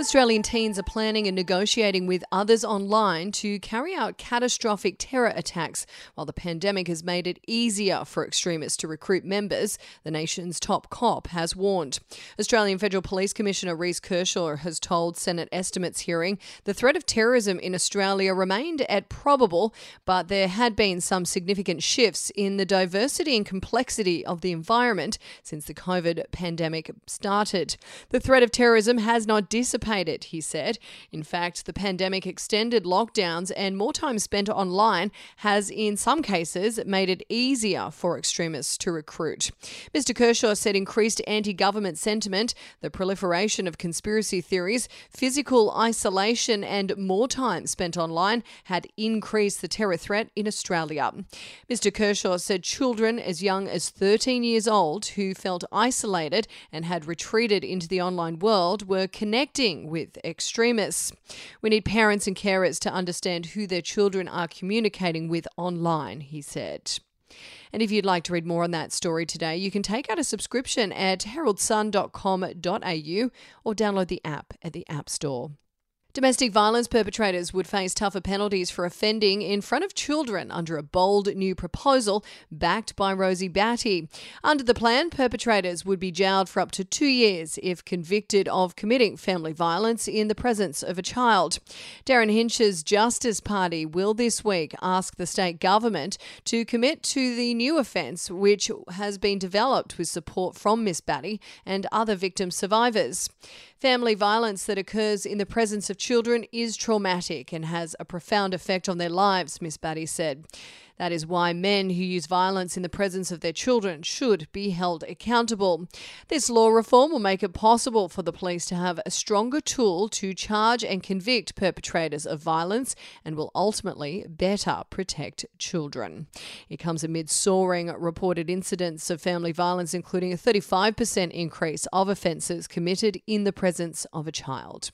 Australian teens are planning and negotiating with others online to carry out catastrophic terror attacks while the pandemic has made it easier for extremists to recruit members, the nation's top cop has warned. Australian Federal Police Commissioner Reece Kershaw has told Senate estimates hearing the threat of terrorism in Australia remained at probable, but there had been some significant shifts in the diversity and complexity of the environment since the COVID pandemic started. The threat of terrorism has not dissipated he said. In fact, the pandemic extended lockdowns and more time spent online has, in some cases, made it easier for extremists to recruit. Mr. Kershaw said increased anti government sentiment, the proliferation of conspiracy theories, physical isolation, and more time spent online had increased the terror threat in Australia. Mr. Kershaw said children as young as 13 years old who felt isolated and had retreated into the online world were connecting with extremists. We need parents and carers to understand who their children are communicating with online, he said. And if you'd like to read more on that story today, you can take out a subscription at heraldsun.com.au or download the app at the App Store. Domestic violence perpetrators would face tougher penalties for offending in front of children under a bold new proposal backed by Rosie Batty. Under the plan, perpetrators would be jailed for up to two years if convicted of committing family violence in the presence of a child. Derryn Hinch's Justice Party will this week ask the state government to commit to the new offence, which has been developed with support from Miss Batty and other victim survivors. Family violence that occurs in the presence of children is traumatic and has a profound effect on their lives, Miss Batty said. That is why men who use violence in the presence of their children should be held accountable. This law reform will make it possible for the police to have a stronger tool to charge and convict perpetrators of violence and will ultimately better protect children. It comes amid soaring reported incidents of family violence, including a 35% increase of offences committed in the presence of a child.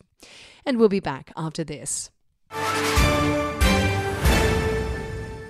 And we'll be back after this.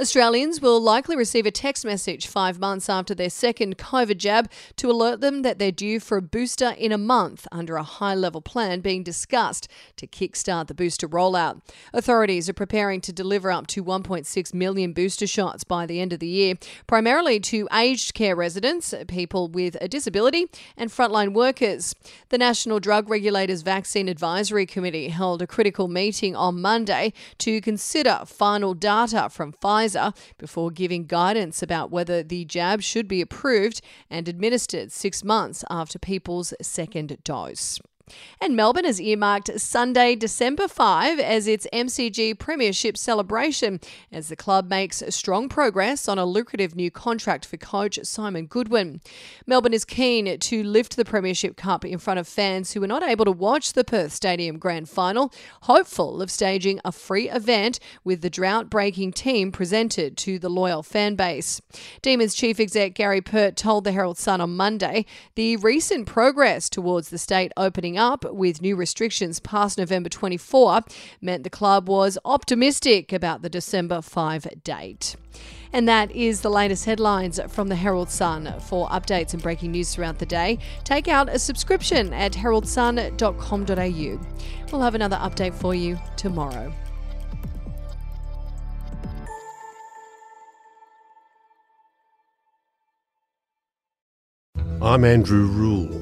Australians will likely receive a text message five months after their second COVID jab to alert them that they're due for a booster in a month under a high level plan being discussed to kickstart the booster rollout. Authorities are preparing to deliver up to 1.6 million booster shots by the end of the year, primarily to aged care residents, people with a disability, and frontline workers. The National Drug Regulators Vaccine Advisory Committee held a critical meeting on Monday to consider final data from Pfizer before giving guidance about whether the jab should be approved and administered six months after people's second dose. And Melbourne has earmarked Sunday, December 5 as its MCG Premiership celebration as the club makes strong progress on a lucrative new contract for coach Simon Goodwin. Melbourne is keen to lift the Premiership Cup in front of fans who were not able to watch the Perth Stadium Grand Final, hopeful of staging a free event with the drought breaking team presented to the loyal fan base. Demons chief exec Gary Pert told the Herald Sun on Monday the recent progress towards the state opening up with new restrictions past November 24 meant the club was optimistic about the December 5 date. And that is the latest headlines from the Herald Sun. For updates and breaking news throughout the day, take out a subscription at heraldsun.com.au. We'll have another update for you tomorrow. I'm Andrew Rule,